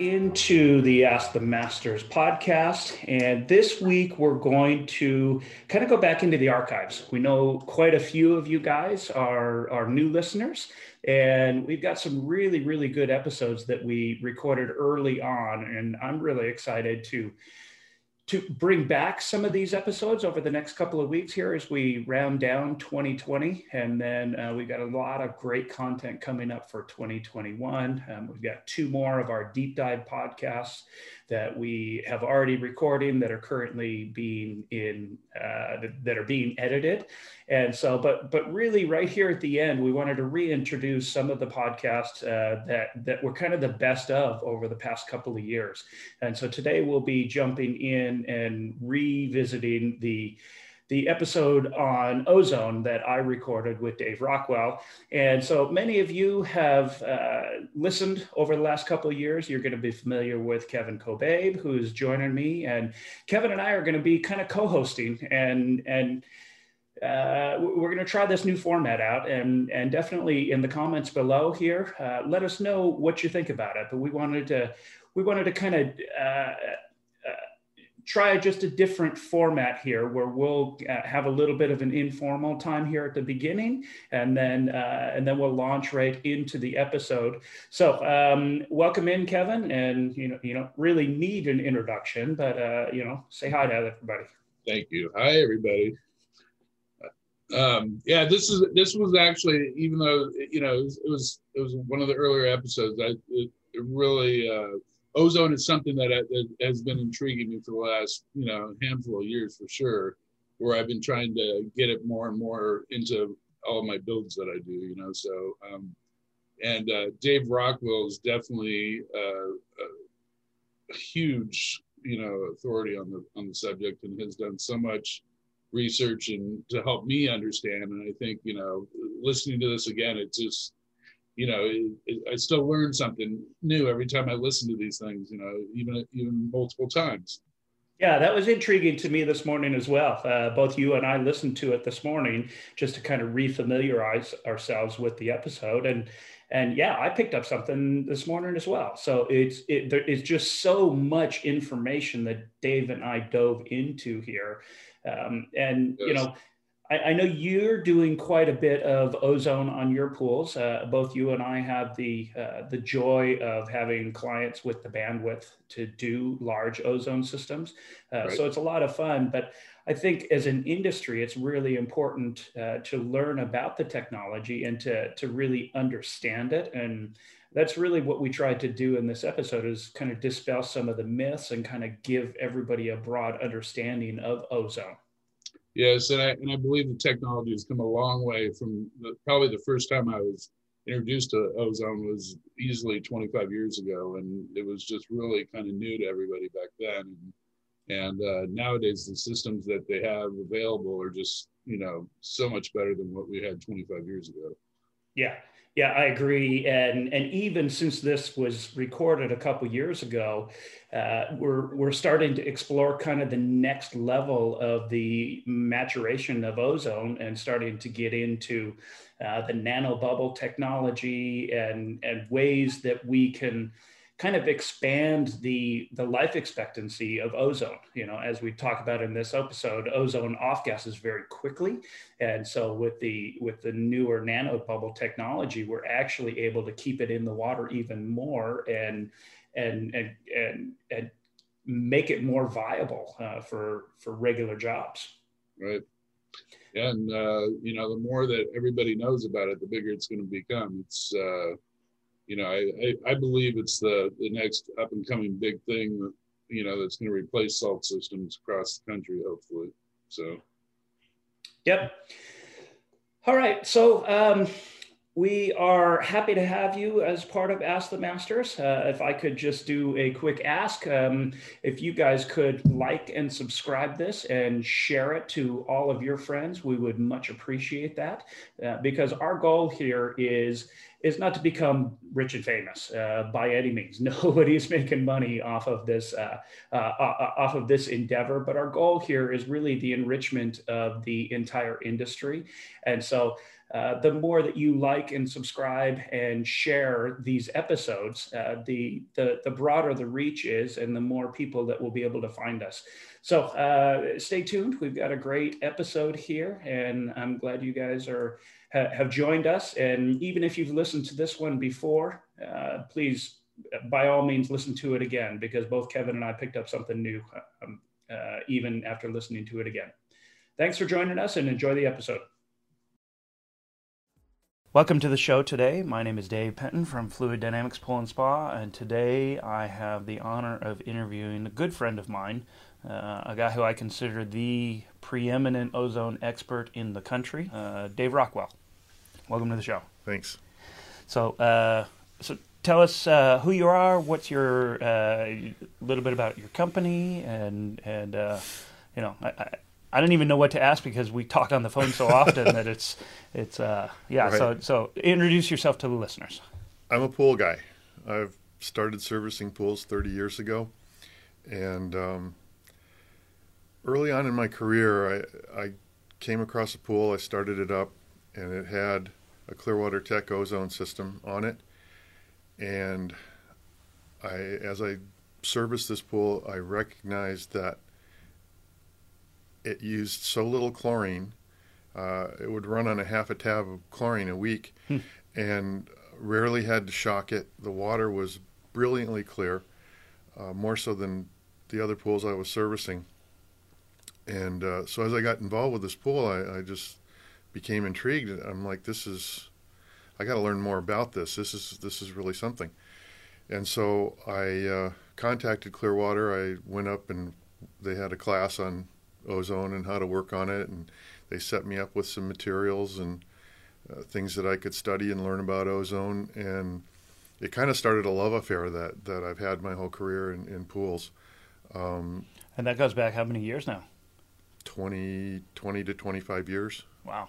into the Ask the Masters podcast. And this week we're going to kind of go back into the archives. We know quite a few of you guys are, are new listeners, and we've got some really, really good episodes that we recorded early on. And I'm really excited to to bring back some of these episodes over the next couple of weeks here as we round down 2020. And then uh, we've got a lot of great content coming up for 2021. Um, we've got two more of our deep dive podcasts that we have already recording that are currently being in uh, that are being edited. And so but but really right here at the end we wanted to reintroduce some of the podcasts uh, that that were kind of the best of over the past couple of years. And so today we'll be jumping in and revisiting the the episode on ozone that I recorded with Dave Rockwell. And so many of you have uh, listened over the last couple of years. You're going to be familiar with Kevin Kobabe, who's joining me. And Kevin and I are going to be kind of co hosting and, and, uh, we're going to try this new format out and and definitely in the comments below here uh, let us know what you think about it but we wanted to we wanted to kind of uh, try just a different format here where we'll uh, have a little bit of an informal time here at the beginning and then uh, and then we'll launch right into the episode. So um, welcome in kevin and you know you don't really need an introduction but uh, you know say hi to everybody. Thank you. Hi everybody. Um, yeah this is this was actually even though you know it was it was, one of the earlier episodes i it, it really uh, ozone is something that, that has been intriguing me for the last you know handful of years for sure where i've been trying to get it more and more into all my builds that i do you know so um, and uh, dave rockwell is definitely uh, a huge you know authority on the on the subject and has done so much research and to help me understand. And i think you know listening to this again it's just you know, it, it, I still learn something new every time I listen to these things. You know, even even multiple times. Yeah, that was intriguing to me this morning as well. Uh, both you and I listened to it this morning just to kind of refamiliarize ourselves with the episode, and and yeah, I picked up something this morning as well. So it's it, there is just so much information that Dave and I dove into here, um, and yes. you know I, I, know you're doing quite a bit of ozone on your pools. Uh, both you and I have the uh, the joy of having clients with the bandwidth to do large ozone systems. Uh, right. So it's a lot of fun. But I think as an industry, it's really important uh, to learn about the technology and to to really understand it. And that's really what we tried to do in this episode is kind of dispel some of the myths and kind of give everybody a broad understanding of ozone. Yes, and I and I believe the technology has come a long way from the, probably the first time I was introduced to ozone was easily 25 years ago, and it was just really kind of new to everybody back then. And, uh, nowadays, the systems that they have available are just you know so much better than what we had 25 years ago. Yeah, yeah, I agree. And and even since this was recorded a couple years ago, uh, we're we're starting to explore kind of the next level of the maturation of ozone and starting to get into uh, the nanobubble technology and and ways that we can kind of expand the the life expectancy of ozone. You know as we talk about in this episode ozone off gases very quickly. And so with the with the newer nanobubble technology we're actually able to keep it in the water even more and and and and, and make it more viable uh, for for regular jobs. Right. And uh, you know the more that everybody knows about it the bigger it's going to become. It's uh, you know, I, I, I, believe it's the, the next up and coming big thing, that, you know, that's going to replace salt systems across the country, hopefully. So, yep. All right. So, um, we are happy to have you as part of Ask the Masters. Uh, if I could just do a quick ask, um, if you guys could like and subscribe this and share it to all of your friends, we would much appreciate that uh, because our goal here is is not to become rich and famous uh, by any means. Nobody's making money off of this uh, uh, off of this endeavor, but our goal here is really the enrichment of the entire industry. And so uh, the more that you like and subscribe and share these episodes, uh, the, the, the broader the reach is and the more people that will be able to find us. So uh, stay tuned. We've got a great episode here, and I'm glad you guys are have joined us. And even if you've listened to this one before, uh, please, by all means, listen to it again because both Kevin and I picked up something new um, uh, even after listening to it again. Thanks for joining us and enjoy the episode. Welcome to the show today. My name is Dave Penton from Fluid Dynamics Pool and Spa, and today I have the honor of interviewing a good friend of mine, uh, a guy who I consider the preeminent ozone expert in the country, uh, Dave Rockwell. Welcome to the show. Thanks. So, uh, so tell us uh, who you are. What's your uh, a little bit about your company, and and uh, you know, I, I, I don't even know what to ask because we talk on the phone so often that it's it's uh, yeah. Right. So so introduce yourself to the listeners. I'm a pool guy. I've started servicing pools 30 years ago, and um, early on in my career, I I came across a pool. I started it up, and it had a Clearwater Tech ozone system on it and I, as I serviced this pool, I recognized that it used so little chlorine. Uh, it would run on a half a tab of chlorine a week, hmm. and rarely had to shock it. The water was brilliantly clear, uh, more so than the other pools I was servicing. And uh, so as I got involved with this pool, I, I just became intrigued. I'm like, this is I got to learn more about this. This is this is really something. And so I uh, contacted Clearwater. I went up and they had a class on ozone and how to work on it, and they set me up with some materials and uh, things that I could study and learn about ozone. And it kind of started a love affair that that I've had my whole career in, in pools. Um, and that goes back how many years now? 20, 20 to 25 years. Wow.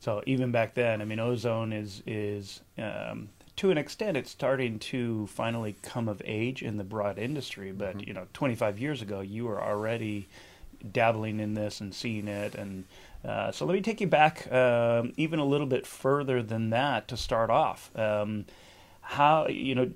So even back then, I mean, ozone is is um, to an extent it's starting to finally come of age in the broad industry. But mm-hmm. you know, 25 years ago, you were already dabbling in this and seeing it. And uh, so let me take you back um, even a little bit further than that to start off. Um, how you know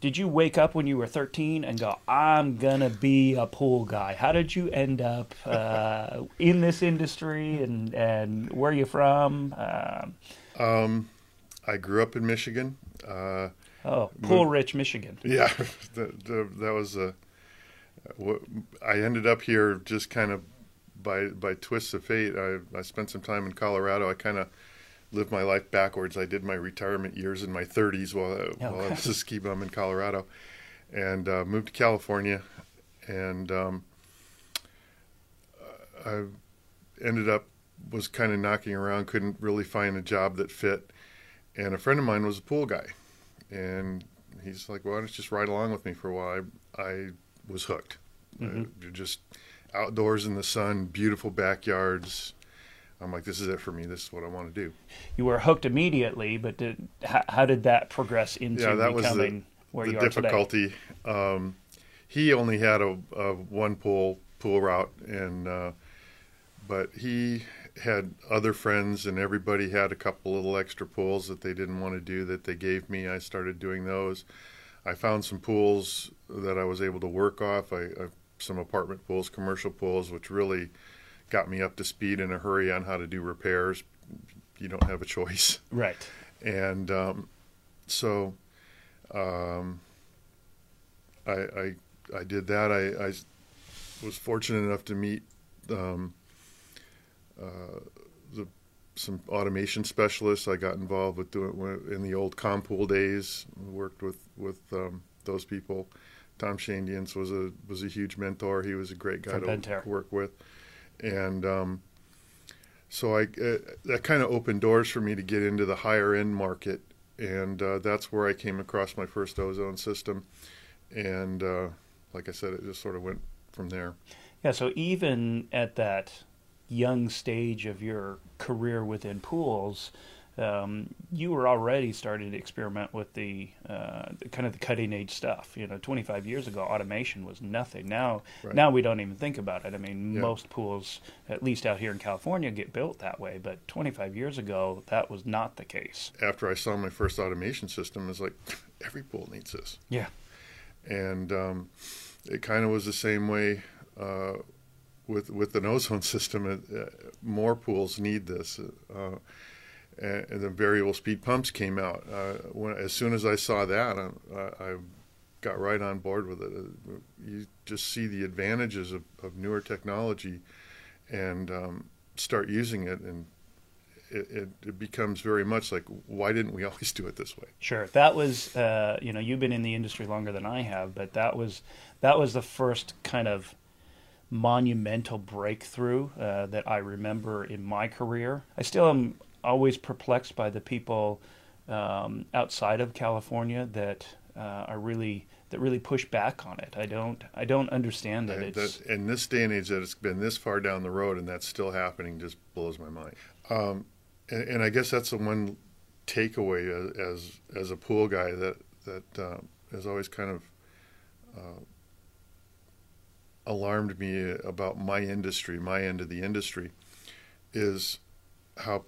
did you wake up when you were 13 and go i'm gonna be a pool guy how did you end up uh, in this industry and and where are you from um, um, i grew up in michigan uh, oh pool moved, rich michigan. Yeah the, the, that was a i ended up here just kind of by by twists of fate. I, I spent some time in colorado. I kind of lived my life backwards. I did my retirement years in my 30s while, okay. while I was a ski bum in Colorado, and uh, moved to California, and um, I ended up was kind of knocking around, couldn't really find a job that fit, and a friend of mine was a pool guy, and he's like, "Why don't you just ride along with me for a while?" I, I was hooked. Mm-hmm. Uh, just outdoors in the sun, beautiful backyards I'm like, this is it for me. This is what I want to do. You were hooked immediately, but did, how, how did that progress into yeah, that becoming was the, where the you are difficulty. today? Um, he only had a, a, one pool pool route, and uh, but he had other friends, and everybody had a couple little extra pools that they didn't want to do that they gave me. I started doing those. I found some pools that I was able to work off. I, I some apartment pools, commercial pools, which really got me up to speed in a hurry on how to do repairs. You don't have a choice, right? And um, so um, I, I, I did that. I, I, was fortunate enough to meet um, the, some automation specialists. I got involved with doing in the old Compool days. Worked with with um, those people. Tom Shandians was a was a huge mentor. He was a great guy From to work with and um, so I uh, that kind of opened doors for me to get into the higher end market, and uh, that's where I came across my first ozone system, and uh, like I said, it just sort of went from there. Yeah. So even at that young stage of your career within pools. um, you were already starting to experiment with the, uh, the, kind of the cutting edge stuff. You know, 25 years ago, automation was nothing. Now, right. now we don't even think about it. I mean, yeah. most pools, at least out here in California, get built that way. But 25 years ago, that was not the case. After I saw my first automation system, it's like every pool needs this. Yeah, and um, it kind of was the same way. Uh, with with an ozone system, uh, more pools need this. Uh, and, the variable speed pumps came out. Uh, when, as soon as I saw that, I, I, got right on board with it. Uh, you just see the advantages of, of newer technology, and um, start using it, and it, it, it, becomes very much like, why didn't we always do it this way? Sure, that was uh, you know you've been in the industry longer than I have, but that was that was the first kind of monumental breakthrough uh, that I remember in my career. I still am always perplexed by the people um, outside of California that uh, are really that really push back on it. I don't I don't understand that. And it's that, in this day and age that it's been this far down the road and that's still happening just blows my mind. Um, and, and, I guess that's the one takeaway as as a pool guy that that uh, has always kind of uh, alarmed me about my industry, my end of the industry, is how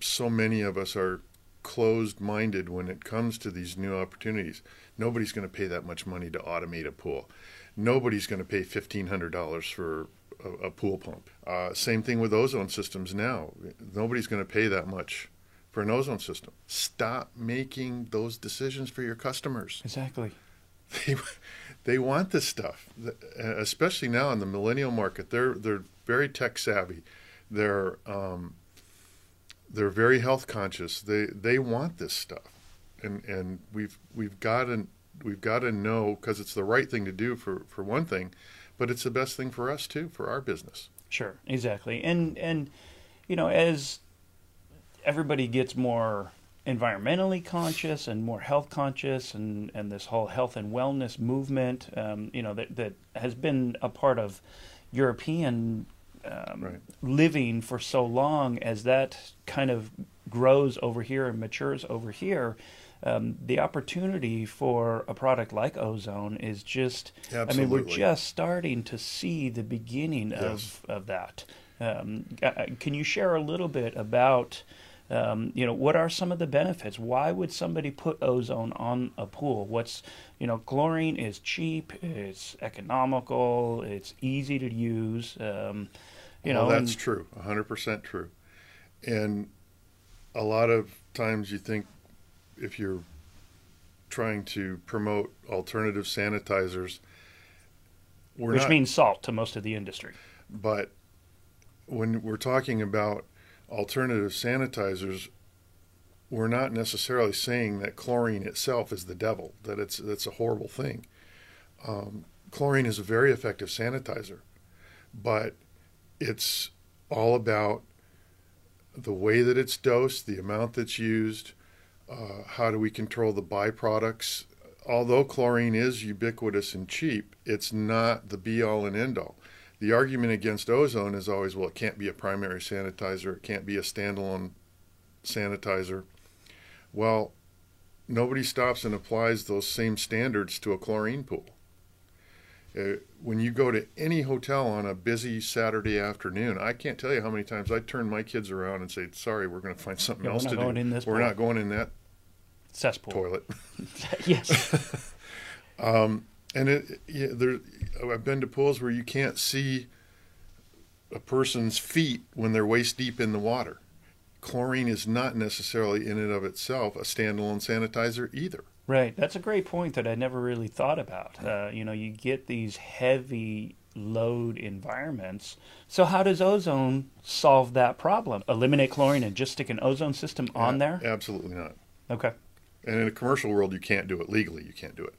so many of us are closed minded when it comes to these new opportunities. Nobody's going to pay that much money to automate a pool. Nobody's going to pay $1,500 for a, a pool pump. Uh, same thing with ozone systems now. Nobody's going to pay that much for an ozone system. Stop making those decisions for your customers. Exactly. They, they want this stuff, especially now in the millennial market. They're they're very tech savvy. They're um, they're very health conscious. They they want this stuff, and and we've we've got to we've got to know because it's the right thing to do for for one thing, but it's the best thing for us too for our business. Sure, exactly, and and you know as everybody gets more environmentally conscious and more health conscious and, and this whole health and wellness movement um, you know that, that has been a part of European um, right. living for so long as that kind of grows over here and matures over here, um, the opportunity for a product like ozone is just Absolutely. I mean we're just starting to see the beginning yes. of, of that. Um, uh, can you share a little bit about um, you know what are some of the benefits? Why would somebody put ozone on a pool? What's you know chlorine is cheap, it's economical, it's easy to use. Um, you know, that's and, true, hundred percent true. And a lot of times you think if you're trying to promote alternative sanitizers, which not, means salt to most of the industry. But when we're talking about alternative sanitizers, we're not necessarily saying that chlorine itself is the devil, that it's that's a horrible thing. Um, chlorine is a very effective sanitizer, but it's all about the way that it's dosed, the amount that's used, uh, how do we control the byproducts. Although chlorine is ubiquitous and cheap, it's not the be all and end all. The argument against ozone is always, well, it can't be a primary sanitizer, it can't be a standalone sanitizer. Well, nobody stops and applies those same standards to a chlorine pool. Uh, when you go to any hotel on a busy Saturday afternoon, I can't tell you how many times I turn my kids around and say, "Sorry, we're going to find something yeah, else to do. we're pool. not going in that cesspool toilet." yes. um, and it, yeah, there, I've been to pools where you can't see a person's feet when they're waist deep in the water. Chlorine is not necessarily in and of itself a standalone sanitizer either. Right. That's a great point that I never really thought about. Uh, you know, you get these heavy load environments. So how does ozone solve that problem? Eliminate chlorine and just stick an ozone system on there? Absolutely not. Okay. And in a commercial world, you can't do it legally. You can't do it.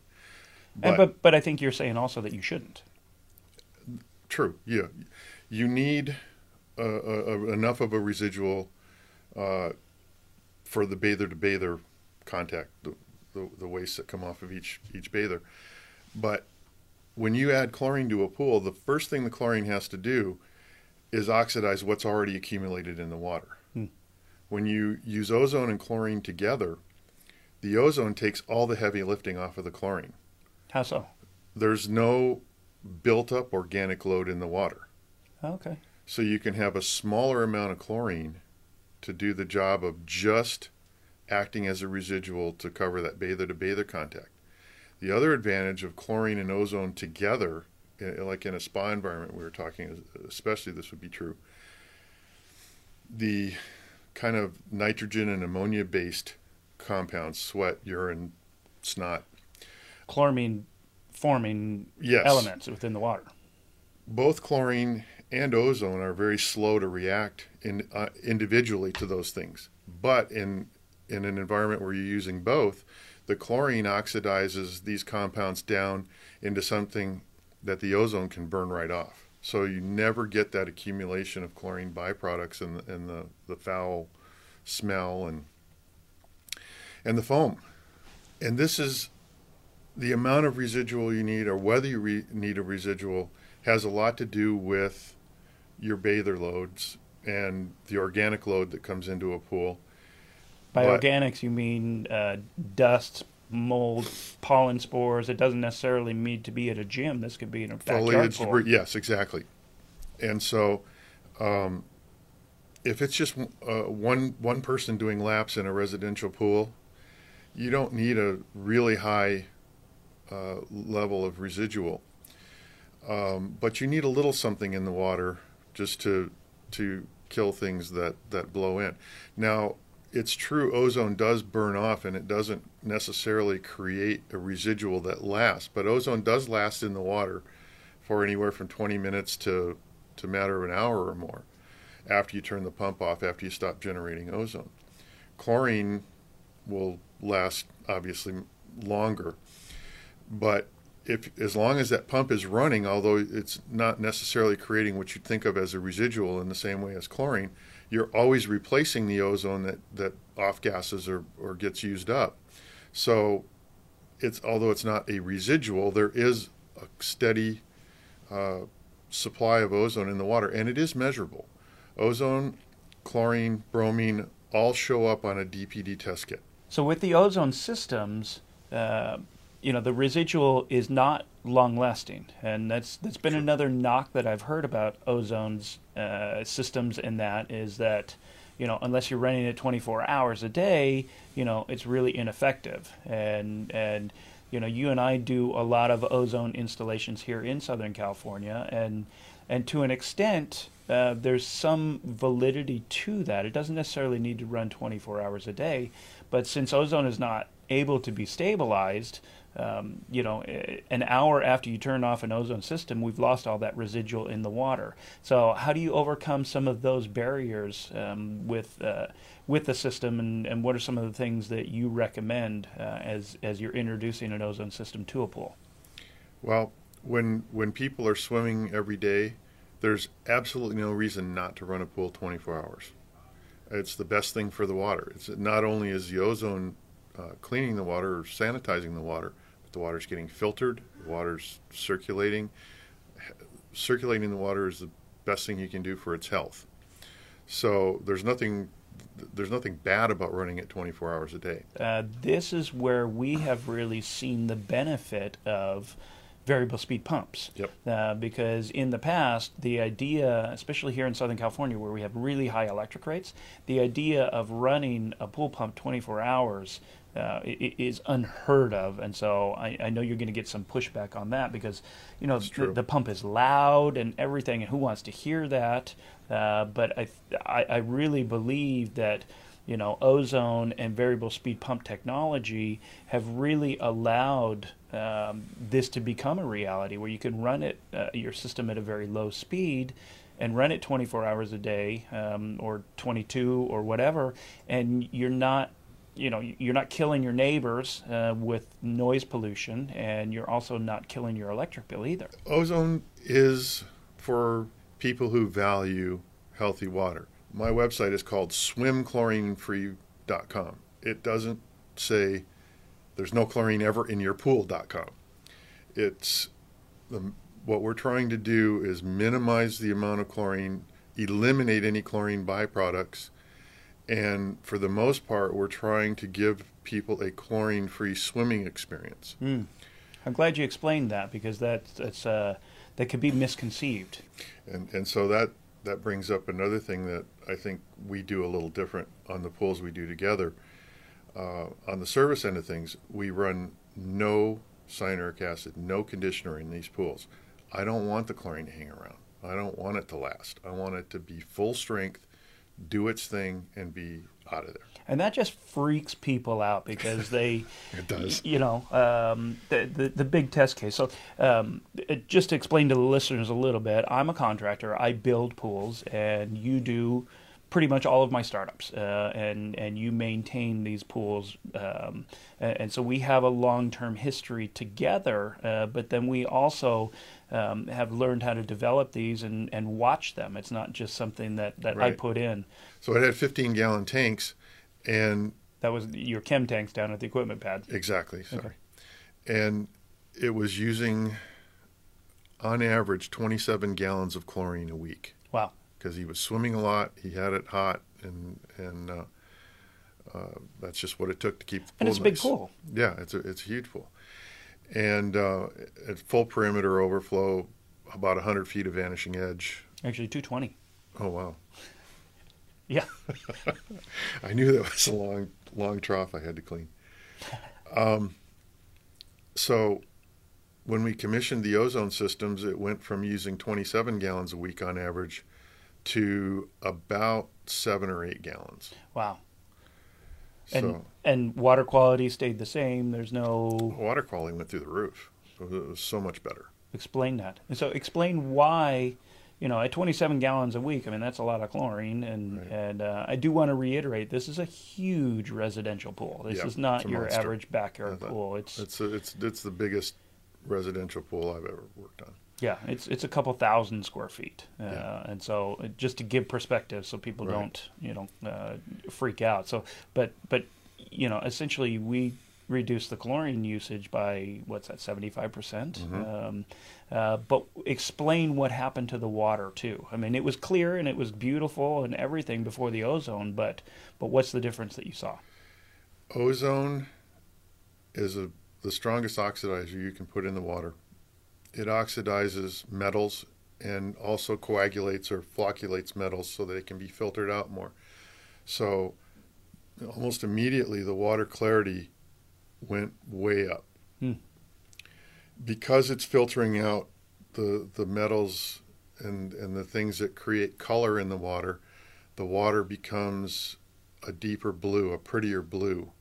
But, and, but but I think you're saying also that you shouldn't. True. Yeah. You need uh, uh, enough of a residual uh, for the bather to bather contact, the, the, the wastes that come off of each each bather. But when you add chlorine to a pool, the first thing the chlorine has to do is oxidize what's already accumulated in the water. Hmm. When you use ozone and chlorine together, the ozone takes all the heavy lifting off of the chlorine. How so? There's no built up organic load in the water. Okay. So you can have a smaller amount of chlorine to do the job of just acting as a residual to cover that bather to bather contact. The other advantage of chlorine and ozone together, eh, like in a spa environment, we were talking, especially this would be true. The kind of nitrogen and ammonia based compounds, sweat, urine, snot, chloramine forming yes. elements within the water. Both chlorine and ozone are very slow to react in, uh, individually to those things. But in in an environment where you're using both, the chlorine oxidizes these compounds down into something that the ozone can burn right off. So you never get that accumulation of chlorine byproducts and the, and the, the foul smell and and the foam. And this is the amount of residual you need or whether you re- need a residual has a lot to do with your bather loads and the organic load that comes into a pool. By but, organics, you mean uh, dust, mold, pollen spores. It doesn't necessarily need to be at a gym. This could be in a backyard pool. Yes, exactly. And so, um, if it's just uh, one one person doing laps in a residential pool, you don't need a really high uh, level of residual. Um, but you need a little something in the water just to to kill things that that blow in. Now, it's true ozone does burn off and it doesn't necessarily create a residual that lasts, but ozone does last in the water for anywhere from 20 minutes to to matter of an hour or more after you turn the pump off after you stop generating ozone. Chlorine will last obviously longer, but if as long as that pump is running, although it's not necessarily creating what you'd think of as a residual in the same way as chlorine, you're always replacing the ozone that, that off gases or, or gets used up. So it's although it's not a residual, there is a steady uh, supply of ozone in the water, and it is measurable. Ozone, chlorine, bromine all show up on a DPD test kit. So with the ozone systems, uh, you know the residual is not long lasting, and that's that's been another knock that I've heard about ozone's uh, systems. In that is that you know unless you're running it 24 hours a day, you know it's really ineffective. And and you know you and I do a lot of ozone installations here in Southern California, and and to an extent. Uh, there's some validity to that. It doesn't necessarily need to run 24 hours a day, but since ozone is not able to be stabilized, um, you know, an hour after you turn off an ozone system, we've lost all that residual in the water. So, how do you overcome some of those barriers um, with uh, with the system, and, and what are some of the things that you recommend uh, as as you're introducing an ozone system to a pool? Well, when when people are swimming every day, there's absolutely no reason not to run a pool 24 hours. It's the best thing for the water. It's not only is the ozone uh, cleaning the water or sanitizing the water, the water's getting filtered, the water's circulating. Circulating the water is the best thing you can do for its health. So there's nothing there's nothing bad about running it 24 hours a day. Uh, this is where we have really seen the benefit of variable speed pumps. Yep. Uh, because in the past, the idea, especially here in Southern California where we have really high electric rates, the idea of running a pool pump 24 hours uh, is unheard of, and so I, I know you're going to get some pushback on that because you know the, the, pump is loud and everything, and who wants to hear that? Uh, but I, I, I really believe that you know ozone and variable speed pump technology have really allowed um, this to become a reality where you can run it uh, your system at a very low speed and run it 24 hours a day um, or 22 or whatever and you're not you know you're not killing your neighbors uh, with noise pollution and you're also not killing your electric bill either. Ozone is for people who value healthy water. My website is called swimchlorinefree.com it doesn't say there's no chlorine ever in your pool.com it's the, what we're trying to do is minimize the amount of chlorine eliminate any chlorine byproducts And for the most part, we're trying to give people a chlorine free swimming experience. Mm. I'm glad you explained that because that, that's, uh, that could be misconceived. And, and so that, that brings up another thing that I think we do a little different on the pools we do together. Uh, on the service end of things, we run no cyanuric acid, no conditioner in these pools. I don't want the chlorine to hang around. I don't want it to last. I want it to be full strength, do its thing, and be out of there. And that just freaks people out because they, it does. You know, um, the, the, the big test case. So, um, it, just to explain to the listeners a little bit, I'm a contractor. I build pools, and you do pretty much all of my startups, uh, and and you maintain these pools, um, and, and, so we have a long term history together. Uh, but then we also um, have learned how to develop these and, and watch them. It's not just something that that right. I put in. So it had 15 gallon tanks, and that was your chem tanks down at the equipment pad. Exactly. Sorry, okay. and it was using on average 27 gallons of chlorine a week. Wow because he was swimming a lot. He had it hot, and and uh, uh, that's just what it took to keep the pool. And it's nice. a big pool. Yeah, it's a it's a huge pool, and uh, at full perimeter overflow, about hundred feet of vanishing edge. Actually, two twenty. Oh wow. Yeah. I knew that was a long long trough I had to clean. Um, so when we commissioned the ozone systems, it went from using 27 gallons a week on average to about seven or eight gallons. Wow. So, and and water quality stayed the same. There's no water quality went through the roof. It was so much better. Explain that. And so explain why, you know, at 27 gallons a week. I mean, that's a lot of chlorine. And right. and uh, I do want to reiterate, this is a huge residential pool. This is not your monster. average backyard yeah, that, pool. It's it's a, it's it's the biggest residential pool I've ever worked on. Yeah, it's it's a couple thousand square feet, uh, yeah. and so uh, just to give perspective, so people right. don't you know uh, freak out. So, but but you know, essentially we reduce the chlorine usage by what's that seventy five percent. Mm-hmm. Um, uh, but explain what happened to the water too. I mean, it was clear and it was beautiful and everything before the ozone, but but what's the difference that you saw? Ozone is a, the strongest oxidizer you can put in the water it oxidizes metals and also coagulates or flocculates metals so that it can be filtered out more. So almost immediately the water clarity went way up. Hmm. Because it's filtering out the the metals and and the things that create color in the water, the water becomes a deeper blue, a prettier blue.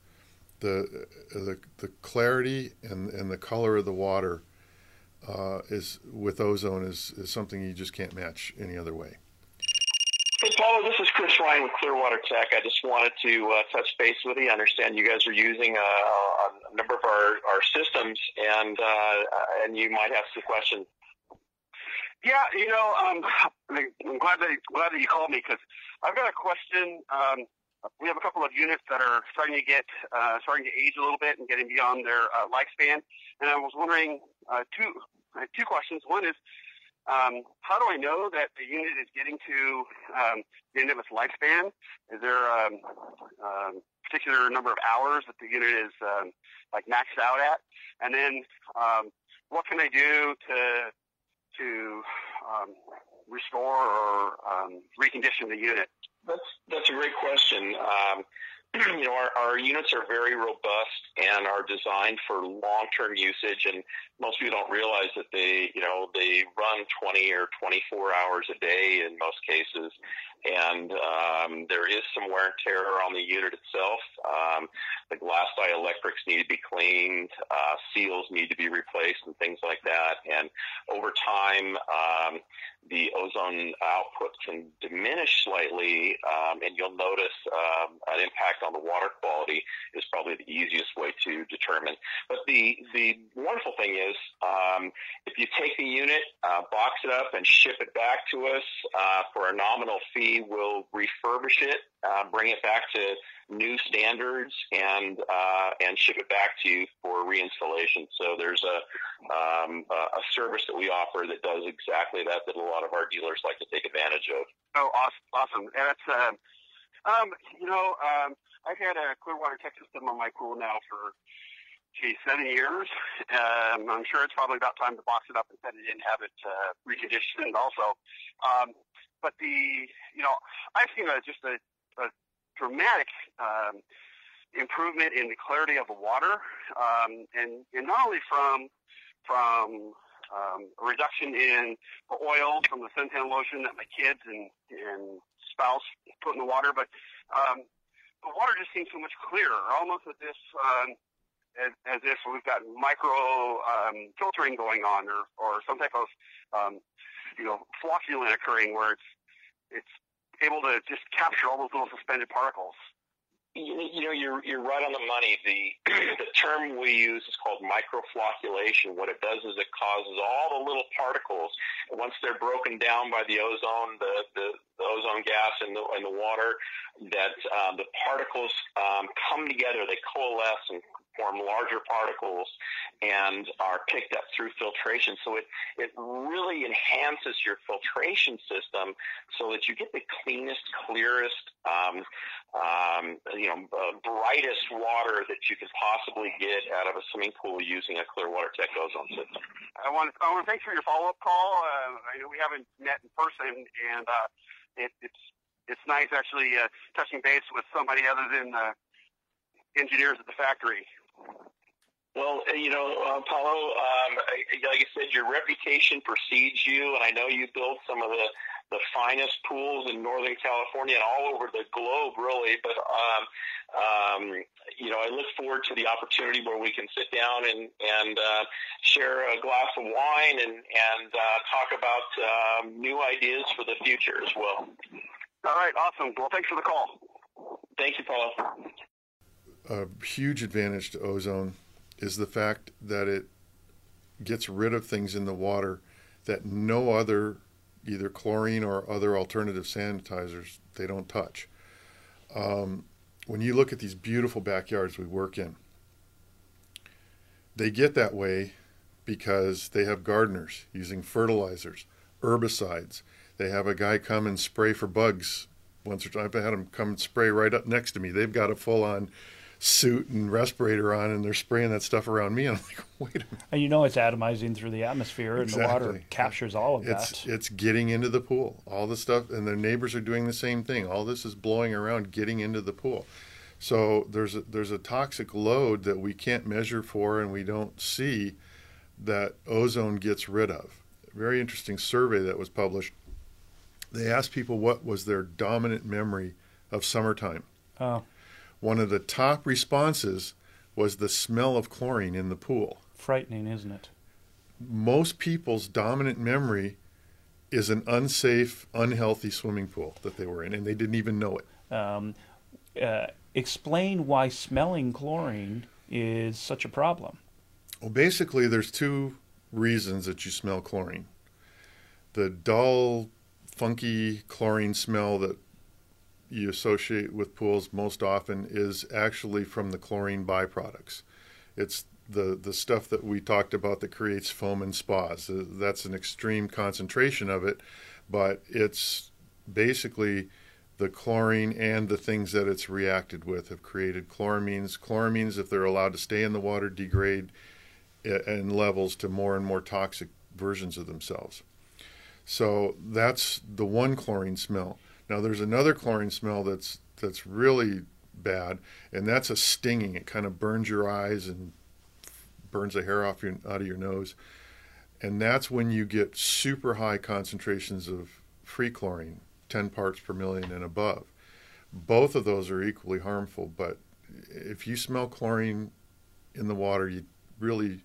The the the clarity and and the color of the water uh, is with ozone is, is something you just can't match any other way. Hey, Paulo, this is Chris Ryan with Clearwater Tech. I just wanted to uh, touch base with you. I understand you guys are using uh, a number of our, our systems, and uh, and you might have some questions. Yeah, you know, um, I'm glad that glad that you called me because I've got a question. Um, we have a couple of units that are starting to get uh, starting to age a little bit and getting beyond their uh, lifespan. And I was wondering uh, two two questions. One is um, how do I know that the unit is getting to um, the end of its lifespan? Is there a um, um, particular number of hours that the unit is um, like maxed out at? And then um, what can I do to to restore or recondition the unit? That's that's a great question. You know, our, our units are very robust and are designed for long-term usage. And most people don't realize that they, you know, they run 20 or 24 hours a day in most cases. And um, there is some wear and tear on the unit itself. Um, the glass dielectrics need to be cleaned, uh, seals need to be replaced, and things like that. And over time, um, the ozone output can diminish slightly, um, and you'll notice um, an impact on the water quality is probably the easiest way to determine. But the the wonderful thing is, um, if you take the unit, uh, box it up, and ship it back to us uh, for a nominal fee, we'll refurbish it, uh, bring it back to new standards and uh, and ship it back to you for reinstallation. So there's a um, a service that we offer that does exactly that that a lot of our dealers like to take advantage of. Oh, awesome! awesome. And that's uh, Um, you know, um, I've had a Clearwater tech system on my pool now for, gee, seven years. Um, I'm sure it's probably about time to box it up and set it in, have it uh, reconditioned also. Um, but the, you know, I've seen a, just a, a dramatic um, improvement in the clarity of the water, um, and, and not only from from um, a reduction in the oil from the suntan lotion that my kids and, and spouse put in the water, but um, the water just seems so much clearer, almost as if um, as, as if we've got micro um, filtering going on, or, or some type of um, you know flocculant occurring where it's it's able to just capture all those little suspended particles you know, you're you're right on the money. The the term we use is called microflocculation. What it does is it causes all the little particles. Once they're broken down by the ozone, the the, the ozone gas in the in the water, that um, the particles um, come together. They coalesce and form larger particles and are picked up through filtration. So it, it really enhances your filtration system so that you get the cleanest, clearest, um, um, you know, uh, brightest water that you could possibly get out of a swimming pool using a Clearwater Tech ozone system. I want to, I want to thanks for your follow-up call. Uh, I know we haven't met in person, and uh, it, it's it's nice actually uh, touching base with somebody other than uh, engineers at the factory. Well, uh, you know, uh, Paulo, um, like I said, your reputation precedes you, and I know you built some of the the finest pools in Northern California and all over the globe, really. But um, um, you know, I look forward to the opportunity where we can sit down and and uh, share a glass of wine and and uh, talk about um, new ideas for the future as well. All right, awesome. Well, thanks for the call. Thank you, Paulo a huge advantage to ozone is the fact that it gets rid of things in the water that no other either chlorine or other alternative sanitizers they don't touch. Um, when you look at these beautiful backyards we work in they get that way because they have gardeners using fertilizers herbicides. They have a guy come and spray for bugs once or twice. I've had them come and spray right up next to me. They've got a full on suit and respirator on and they're spraying that stuff around me. And I'm like, wait a minute. And you know it's atomizing through the atmosphere and the water captures all of it's, that. It's getting into the pool. All the stuff and their neighbors are doing the same thing. All this is blowing around, getting into the pool. So there's a, there's a toxic load that we can't measure for and we don't see that ozone gets rid of. A very interesting survey that was published. They asked people what was their dominant memory of summertime. Oh one of the top responses was the smell of chlorine in the pool. Frightening, isn't it? Most people's dominant memory is an unsafe, unhealthy swimming pool that they were in, and they didn't even know it. Um, uh, explain why smelling chlorine is such a problem. Well, basically, there's two reasons that you smell chlorine. The dull, funky chlorine smell that you associate with pools most often is actually from the chlorine byproducts. It's the, the stuff that we talked about that creates foam and spas. Uh, that's an extreme concentration of it, but it's basically the chlorine and the things that it's reacted with have created chloramines. Chloramines, if they're allowed to stay in the water, degrade in levels to more and more toxic versions of themselves. So that's the one chlorine smell. Now there's another chlorine smell that's that's really bad, and that's a stinging. It kind of burns your eyes and burns the hair off your out of your nose, and that's when you get super high concentrations of free chlorine, 10 parts per million and above. Both of those are equally harmful, but if you smell chlorine in the water, you really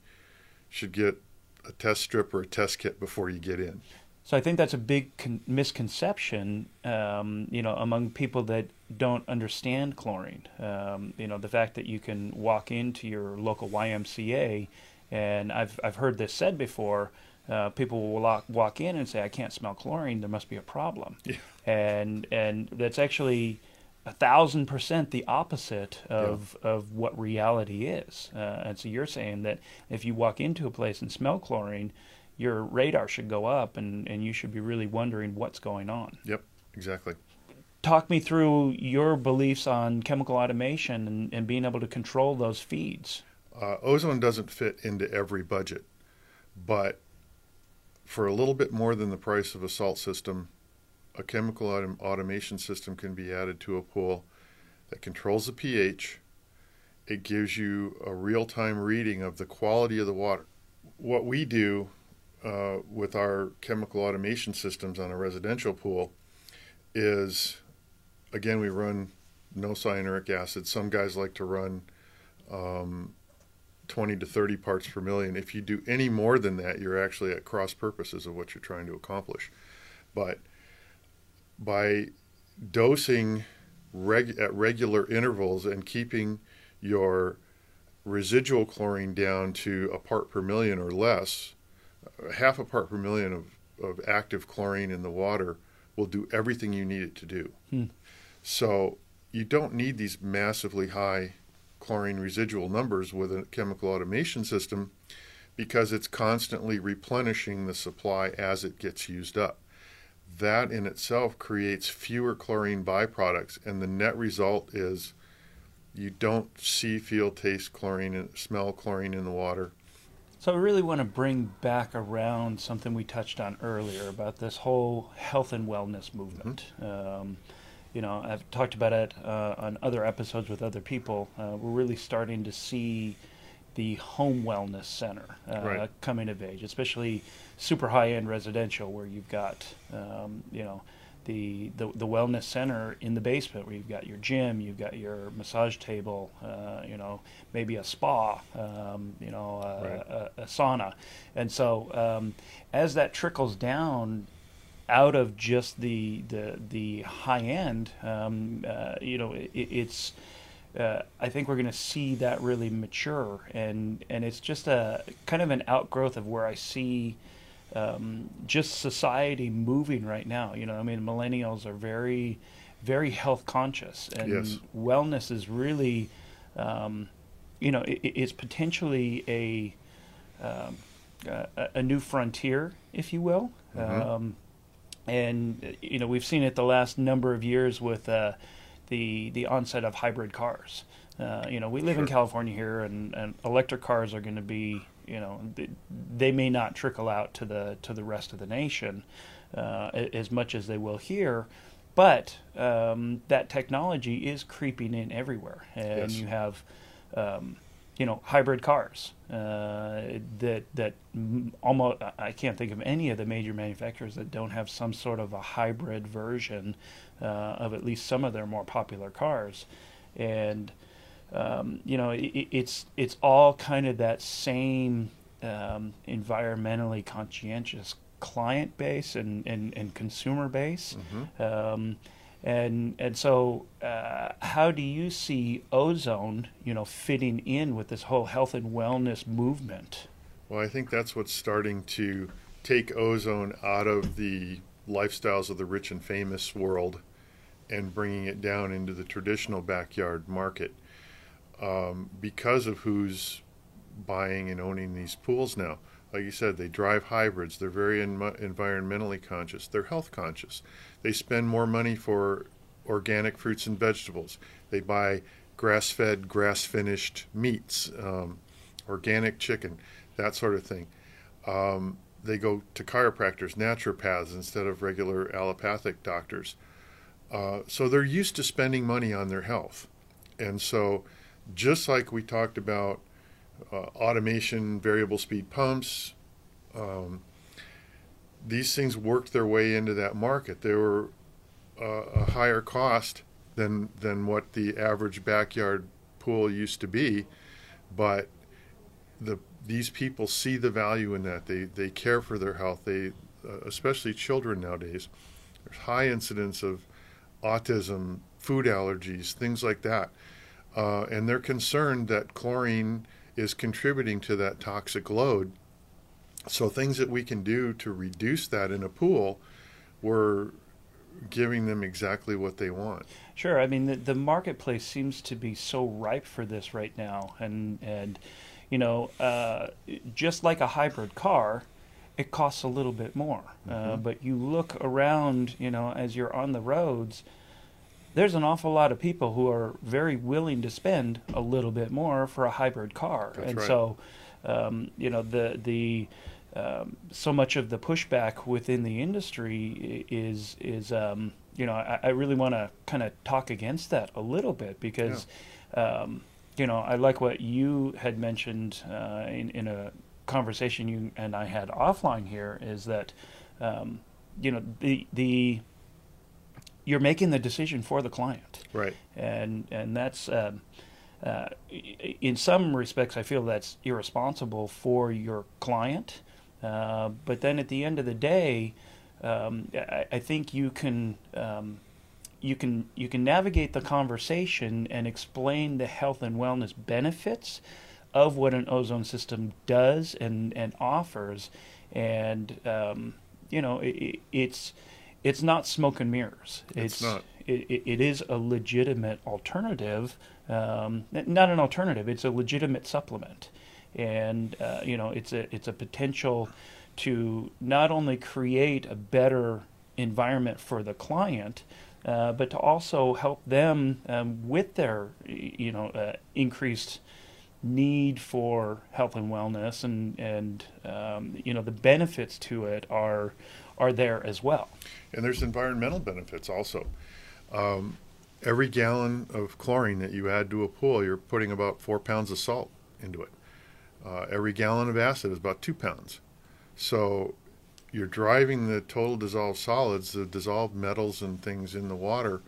should get a test strip or a test kit before you get in. So I think that's a big con- misconception, um, you know, among people that don't understand chlorine. Um, you know, the fact that you can walk into your local YMCA, and I've I've heard this said before. Uh, people will walk, walk in and say, "I can't smell chlorine. There must be a problem," yeah. and and that's actually a thousand percent the opposite of yeah. of what reality is. Uh, and so you're saying that if you walk into a place and smell chlorine, your radar should go up and, and you should be really wondering what's going on. Yep, exactly. talk me through your beliefs on chemical automation and, and being able to control those feeds. Uh, ozone doesn't fit into every budget, but for a little bit more than the price of a salt system, a chemical autom- automation system can be added to a pool that controls the pH. It gives you a real time reading of the quality of the water. What we do uh, with our chemical automation systems on a residential pool is again, we run no cyanuric acid. Some guys like to run um, 20 to 30 parts per million. If you do any more than that, you're actually at cross purposes of what you're trying to accomplish. But by dosing reg- at regular intervals and keeping your residual chlorine down to a part per million or less, half a part per million of, of active chlorine in the water will do everything you need it to do. Hmm. So you don't need these massively high chlorine residual numbers with a chemical automation system because it's constantly replenishing the supply as it gets used up. That in itself creates fewer chlorine byproducts, and the net result is you don't see, feel, taste chlorine, and smell chlorine in the water. So I really want to bring back around something we touched on earlier about this whole health and wellness movement. Mm-hmm. Um, you know, I've talked about it uh, on other episodes with other people. Uh, we're really starting to see the home wellness center uh, right. coming of age, especially super high end residential, where you've got, um, you know, the, the, the wellness center in the basement where you've got your gym, you've got your massage table, uh, you know, maybe a spa, um, you know, uh, right. a, a, sauna, and so um, as that trickles down out of just the the the high end, um, uh, you know, it, it's. Uh, I think we're going to see that really mature, and and it's just a kind of an outgrowth of where I see um, just society moving right now. You know, I mean, millennials are very, very health conscious, and yes. wellness is really, um, you know, it, it's potentially a, um, a, a new frontier, if you will. Mm-hmm. Um, and you know, we've seen it the last number of years with uh, the the onset of hybrid cars. Uh, you know, we live sure. in California here, and, and electric cars are going to be you know they, they, may not trickle out to the to the rest of the nation uh, as much as they will here but um, that technology is creeping in everywhere and yes. you have um, you know hybrid cars uh, that that almost I can't think of any of the major manufacturers that don't have some sort of a hybrid version uh, of at least some of their more popular cars and um, you know, it, it's it's all kind of that same um, environmentally conscientious client base and, and, and consumer base. Mm-hmm. Um, and and so, uh, how do you see ozone, you know, fitting in with this whole health and wellness movement? Well, I think that's what's starting to take ozone out of the lifestyles of the rich and famous world and bringing it down into the traditional backyard market um, because of who's buying and owning these pools now. Like you said, they drive hybrids. They're very in- environmentally conscious. They're health conscious. They spend more money for organic fruits and vegetables. They buy grass fed, grass finished meats, um, organic chicken, that sort of thing. Um, they go to chiropractors, naturopaths, instead of regular allopathic doctors. Uh, so they're used to spending money on their health. And so just like we talked about uh, automation, variable speed pumps, um, these things worked their way into that market. They were uh, a higher cost than than what the average backyard pool used to be, but the these people see the value in that. They they care for their health. They uh, especially children nowadays. There's high incidence of autism, food allergies, things like that uh, and they're concerned that chlorine is contributing to that toxic load. So things that we can do to reduce that in a pool, we're giving them exactly what they want. Sure. I mean, the, the marketplace seems to be so ripe for this right now, and and you know, uh, just like a hybrid car, it costs a little bit more. Uh, mm-hmm. Uh, but you look around, you know, as you're on the roads there's an awful lot of people who are very willing to spend a little bit more for a hybrid car, That's and right. so um, you know the the um, so much of the pushback within the industry is is um, you know I, I really want to kind of talk against that a little bit because um, you know I like what you had mentioned uh, in in a conversation you and I had offline here is that um, you know the the you're making the decision for the client Right. and and that's um, uh, in some respects I feel that's irresponsible for your client. Uh, but then at the end of the day, um, I, I think you can um, you can you can navigate the conversation and explain the health and wellness benefits of what an ozone system does and and offers, and um, you know it, it's it's not smoke and mirrors. It's not. It, it, it is a legitimate alternative. Um, not an alternative. It's a legitimate supplement, and uh, you know it's a it's a potential to not only create a better environment for the client, uh, but to also help them um, with their you know uh, increased need for health and wellness and and um, you know the benefits to it are are there as well. And there's environmental benefits also. Um, every gallon of chlorine that you add to a pool, you're putting about four pounds of salt into it. Uh, every gallon of acid is about two pounds. So you're driving the total dissolved solids, the dissolved metals and things in the water.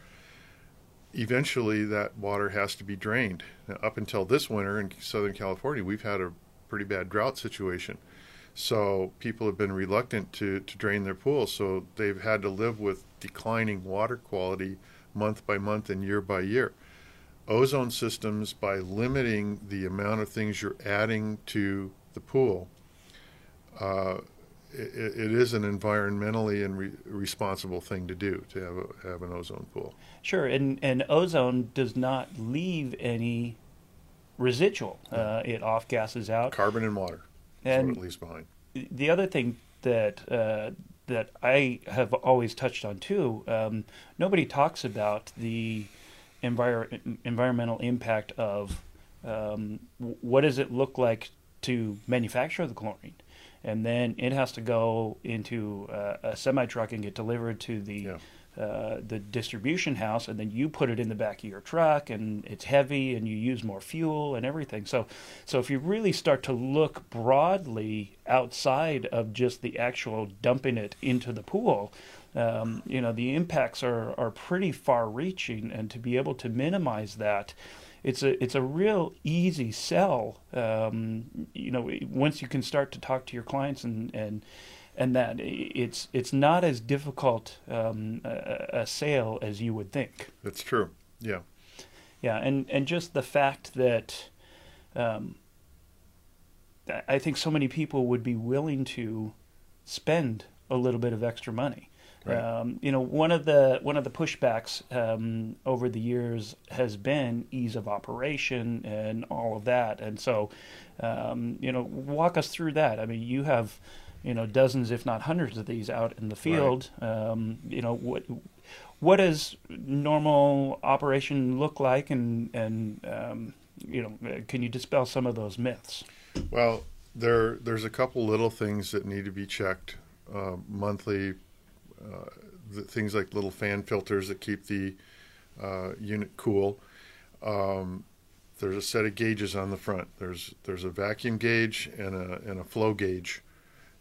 Eventually, that water has to be drained. Now, up until this winter in Southern California, we've had a pretty bad drought situation. So people have been reluctant to, to drain their pools. So they've had to live with declining water quality month by month and year by year. Ozone systems, by limiting the amount of things you're adding to the pool, uh, it, it is an environmentally and re- responsible thing to do to have a, have an ozone pool. Sure, and and ozone does not leave any residual. Uh, it off gases out. Carbon and water And what it leaves behind. the other thing that uh, that I have always touched on too, um, nobody talks about the envir- environmental impact of um, what does it look like to manufacture the chlorine, and then it has to go into uh, a semi truck and get delivered to the Yeah. Uh, the distribution house, and then you put it in the back of your truck, and it's heavy, and you use more fuel and everything. So, so if you really start to look broadly outside of just the actual dumping it into the pool, um, you know the impacts are are pretty far-reaching, and to be able to minimize that. It's a it's a real easy sell. Um, you know, once you can start to talk to your clients and and and that it's it's not as difficult um, a, a sale as you would think. That's true. Yeah. Yeah, and and just the fact that um, I- think so many people would be willing to spend a little bit of extra money. Right. Um, you know, one of the one of the pushbacks um, over the years has been ease of operation and all of that, and so um, you know, walk us through that. I mean, you have you know dozens, if not hundreds, of these out in the field. Um, you know, what what does normal operation look like, and and um, you know, can you dispel some of those myths? Well, there there's a couple little things that need to be checked uh, monthly. Uh, the things like little fan filters that keep the uh, unit cool. Um, there's a set of gauges on the front. There's there's a vacuum gauge and a and a flow gauge,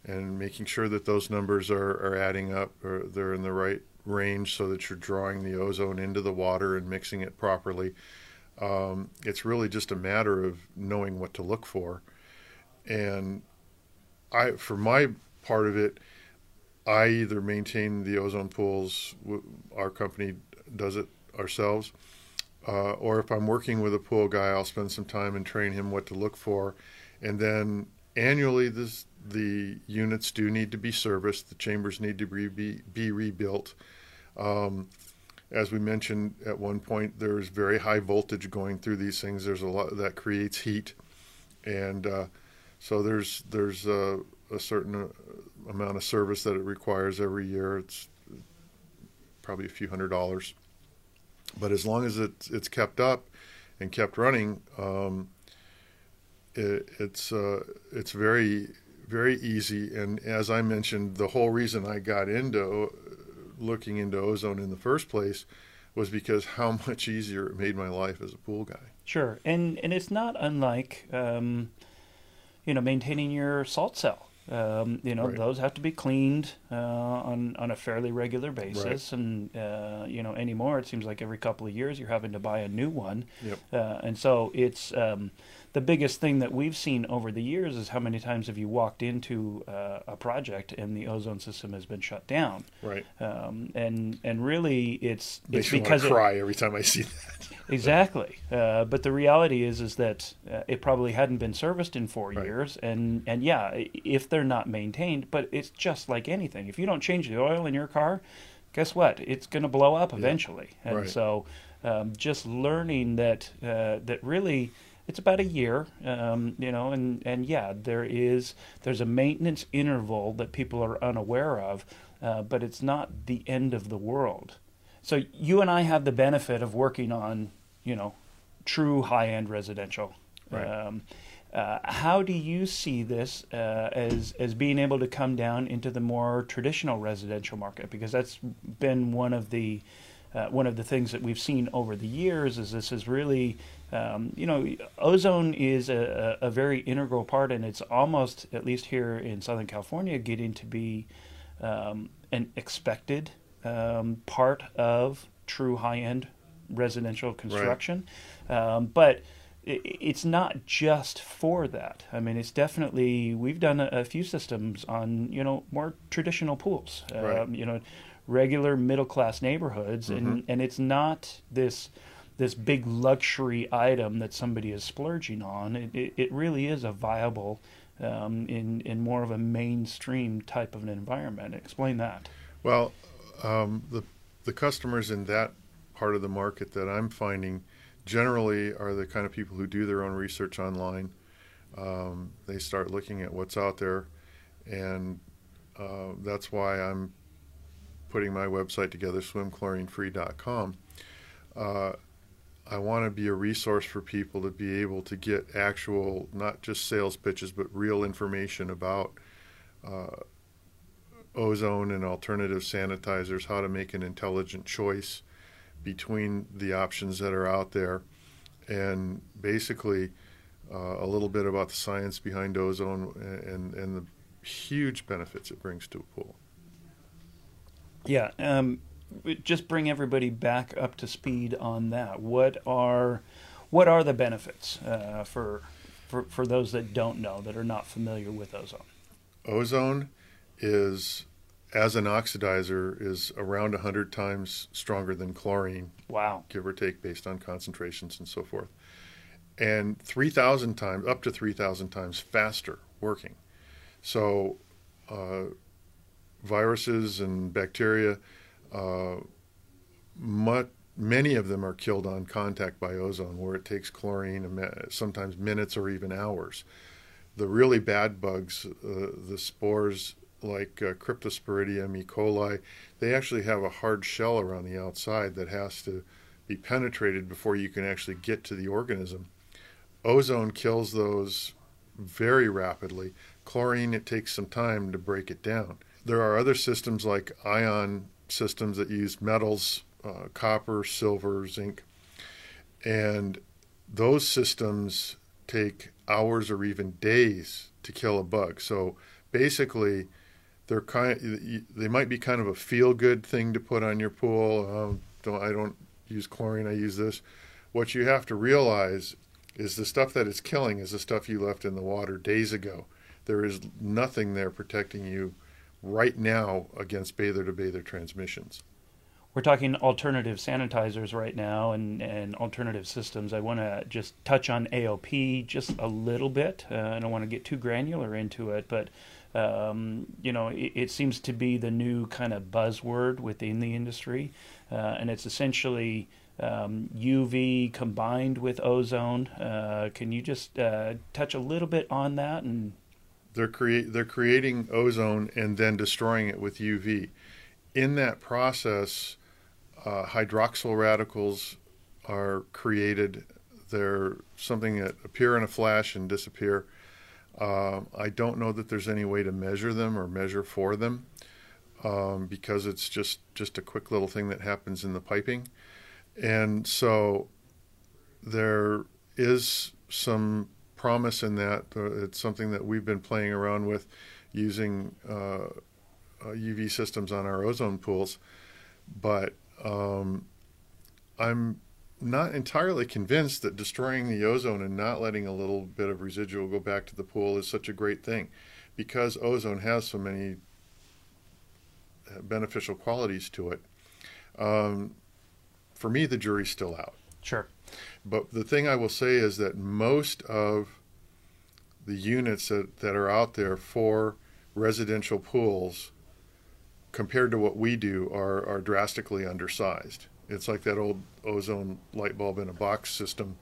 and making sure that those numbers are, are adding up or they're in the right range so that you're drawing the ozone into the water and mixing it properly. Um, it's really just a matter of knowing what to look for and I, for my part of it, I either maintain the ozone pools. Our company does it ourselves, uh, or if I'm working with a pool guy, I'll spend some time and train him what to look for, and then annually, this the units do need to be serviced. The chambers need to be be, rebuilt. Um, as we mentioned at one point, there's very high voltage going through these things. There's a lot that creates heat, and uh, so there's there's a, a certain uh, amount of service that it requires every year. It's probably a few hundred dollars. But as long as it's it's kept up and kept running, um, it, it's uh, it's very very easy. And as I mentioned, the whole reason I got into looking into ozone in the first place was because how much easier it made my life as a pool guy. Sure, and and it's not unlike um, you know maintaining your salt cell. Um, you know right. those have to be cleaned uh, on on a fairly regular basis, right. and uh, you know anymore it seems like every couple of years you're having to buy a new one, yep. uh, and so it's um, the biggest thing that we've seen over the years is how many times have you walked into uh, a project and the ozone system has been shut down. Right. Um, and and really, it's it's because I cry it, every time I see that. exactly. Uh, but the reality is is that uh, it probably hadn't been serviced in four right. years, and and yeah, if they're not maintained, but it's just like anything. If you don't change the oil in your car, guess what? It's going to blow up eventually. Yeah. And right. so, um, just learning that uh, that really it's about a year, um, you know, and, and yeah, there is there's a maintenance interval that people are unaware of, uh, but it's not the end of the world. So you and I have the benefit of working on, you know, true high-end residential. Right. Um, uh, how do you see this uh, as as being able to come down into the more traditional residential market? Because that's been one of the uh, one of the things that we've seen over the years is this is really um, you know, ozone is a, a, very integral part, and it's almost, at least here in Southern California, getting to be um, an expected um, part of true high end residential construction. Right. Um, but it, it's not just for that. I mean, it's definitely, we've done a, a few systems on, you know, more traditional pools, right. Um, you know, regular middle class neighborhoods, mm-hmm. and, and it's not this this big luxury item that somebody is splurging on. It, it, it really is a viable um, in in more of a mainstream type of an environment. Explain that. Well, um, the the customers in that part of the market that I'm finding generally are the kind of people who do their own research online. Um, they start looking at what's out there, and uh, that's why I'm putting my website together, swimchlorinefree.com. Uh, I want to be a resource for people to be able to get actual, not just sales pitches, but real information about uh, ozone and alternative sanitizers, how to make an intelligent choice between the options that are out there, and basically uh, a little bit about the science behind ozone and, and the huge benefits it brings to a pool. Yeah. Um, just bring everybody back up to speed on that. What are what are the benefits uh, for, for for those that don't know that are not familiar with ozone? Ozone is as an oxidizer is around 100 times stronger than chlorine. Wow. Give or take based on concentrations and so forth. And 3,000 times, up to 3,000 times faster working. So, uh, viruses and bacteria uh, much, many of them are killed on contact by ozone, where it takes chlorine sometimes minutes or even hours. The really bad bugs, uh, the spores like uh, Cryptosporidium E. coli, they actually have a hard shell around the outside that has to be penetrated before you can actually get to the organism. Ozone kills those very rapidly. Chlorine, it takes some time to break it down. There are other systems like ion systems that use metals, uh, copper, silver, zinc, and those systems take hours or even days to kill a bug. So basically, they're kind. They might be kind of a feel-good thing to put on your pool. Um, don't I don't use chlorine. I use this. What you have to realize is the stuff that it's killing is the stuff you left in the water days ago. There is nothing there protecting you right now against bather to bather transmissions. We're talking alternative sanitizers right now and, and alternative systems. I want to just touch on AOP just a little bit. Uh, I don't want to get too granular into it, but um, you know, it, it, seems to be the new kind of buzzword within the industry, uh, and it's essentially um, UV combined with ozone. Uh, can you just uh, touch a little bit on that and they're create they're creating ozone and then destroying it with UV. In that process, uh, hydroxyl radicals are created. They're something that appear in a flash and disappear. Uh, I don't know that there's any way to measure them or measure for them um, because it's just just a quick little thing that happens in the piping, and so there is some promise in that. It's something that we've been playing around with using uh, UV uh, systems on our ozone pools, but um, I'm not entirely convinced that destroying the ozone and not letting a little bit of residual go back to the pool is such a great thing because ozone has so many uh, beneficial qualities to it. Um, for me, the jury's still out. Sure. But the thing I will say is that most of the units that, that are out there for residential pools compared to what we do are, are drastically undersized. It's like that old ozone light bulb in a box system.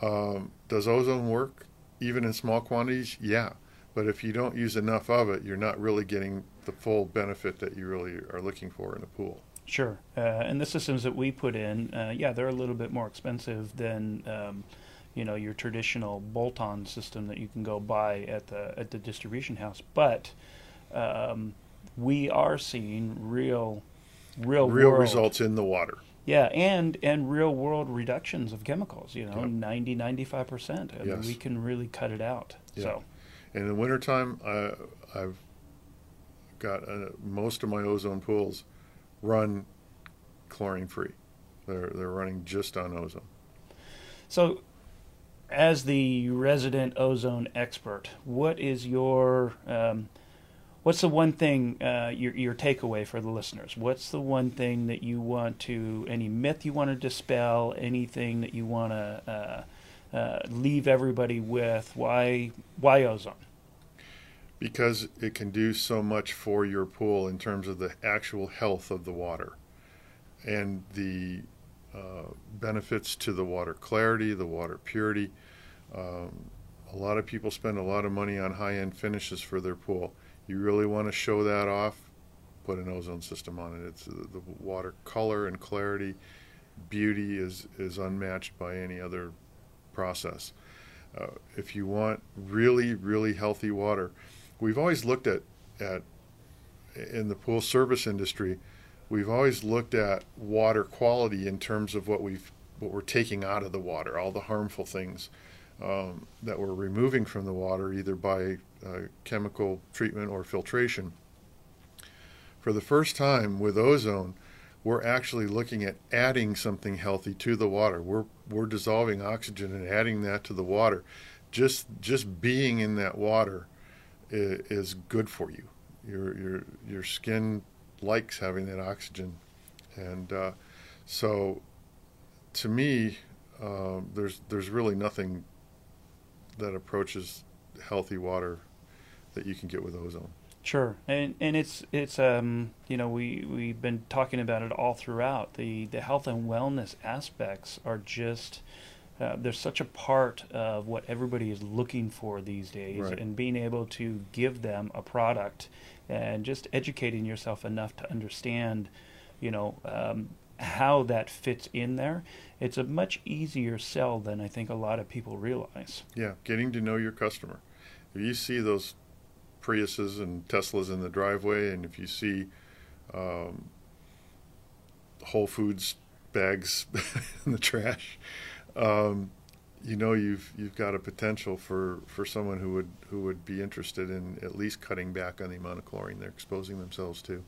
Um, does ozone work even in small quantities? Yeah. But if you don't use enough of it, you're not really getting the full benefit that you really are looking for in a pool. Sure. Uh, and the systems that we put in, uh, yeah, they're a little bit more expensive than, um, you know, your traditional bolt-on system that you can go buy at the at the distribution house. But um, we are seeing real, real, real world, results in the water. Yeah, and and real world reductions of chemicals. You know, yep. 90, 95 percent. I yes. mean, we can really cut it out. Yeah. So, in the wintertime, I, I've got uh, most of my ozone pools run chlorine free. They're they're running just on ozone. So, as the resident ozone expert, what is your um, what's the one thing uh, your your takeaway for the listeners? What's the one thing that you want to any myth you want to dispel? Anything that you want to uh, uh, leave everybody with? Why why ozone? Because it can do so much for your pool in terms of the actual health of the water and the uh, benefits to the water clarity, the water purity. Um, a lot of people spend a lot of money on high end finishes for their pool you really want to show that off, put an ozone system on it. It's the, the water color and clarity, beauty is is unmatched by any other process. Uh, if you want really really healthy water, we've always looked at at in the pool service industry, we've always looked at water quality in terms of what we've what we're taking out of the water, all the harmful things um, that we're removing from the water, either by uh, chemical treatment or filtration. For the first time with ozone, we're actually looking at adding something healthy to the water. We're we're dissolving oxygen and adding that to the water. Just just being in that water is, good for you. Your your your skin likes having that oxygen, and uh, so to me, uh, there's there's really nothing that approaches healthy water that you can get with ozone. Sure, and and it's it's um you know we we've been talking about it all throughout. The the health and wellness aspects are just uh, they're such a part of what everybody is looking for these days, right. and being able to give them a product and just educating yourself enough to understand, you know, um, how that fits in there, it's a much easier sell than I think a lot of people realize. Yeah, getting to know your customer. If you see those Priuses and Teslas in the driveway, and if you see um, Whole Foods bags in the trash, um, you know you've you've got a potential for, for someone who would who would be interested in at least cutting back on the amount of chlorine they're exposing themselves to.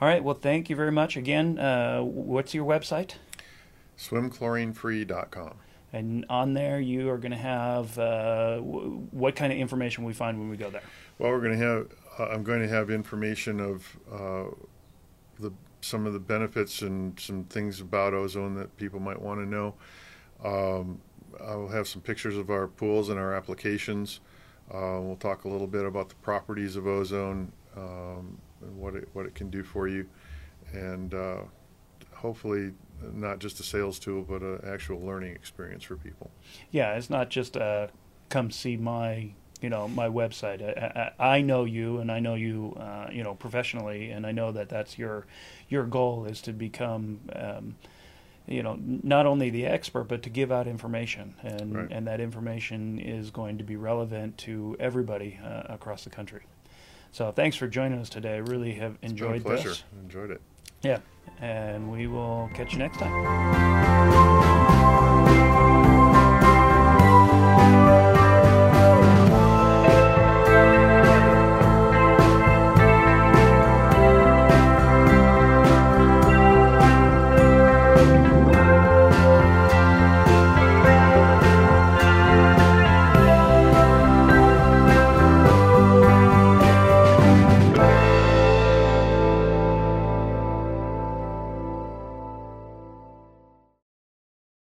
All right. Well, thank you very much again. Uh, what's your website? Swimchlorinefree.com. And on there, you are going to have uh, w- what kind of information we find when we go there? Well, we're going to have. Uh, I'm going to have information of uh, the some of the benefits and some things about ozone that people might want to know. Um, I'll have some pictures of our pools and our applications. Uh, we'll talk a little bit about the properties of ozone um, and what it what it can do for you, and uh, hopefully not just a sales tool but an actual learning experience for people. Yeah, it's not just a come see my you know my website. I, I, I know you, and I know you, uh, you know, professionally, and I know that that's your your goal is to become. Um, you know, not only the expert, but to give out information, and Right. and that information is going to be relevant to everybody uh, across the country. So, thanks for joining us today. I really have It's enjoyed been a pleasure. this. Enjoyed it. Yeah, and we will catch you next time.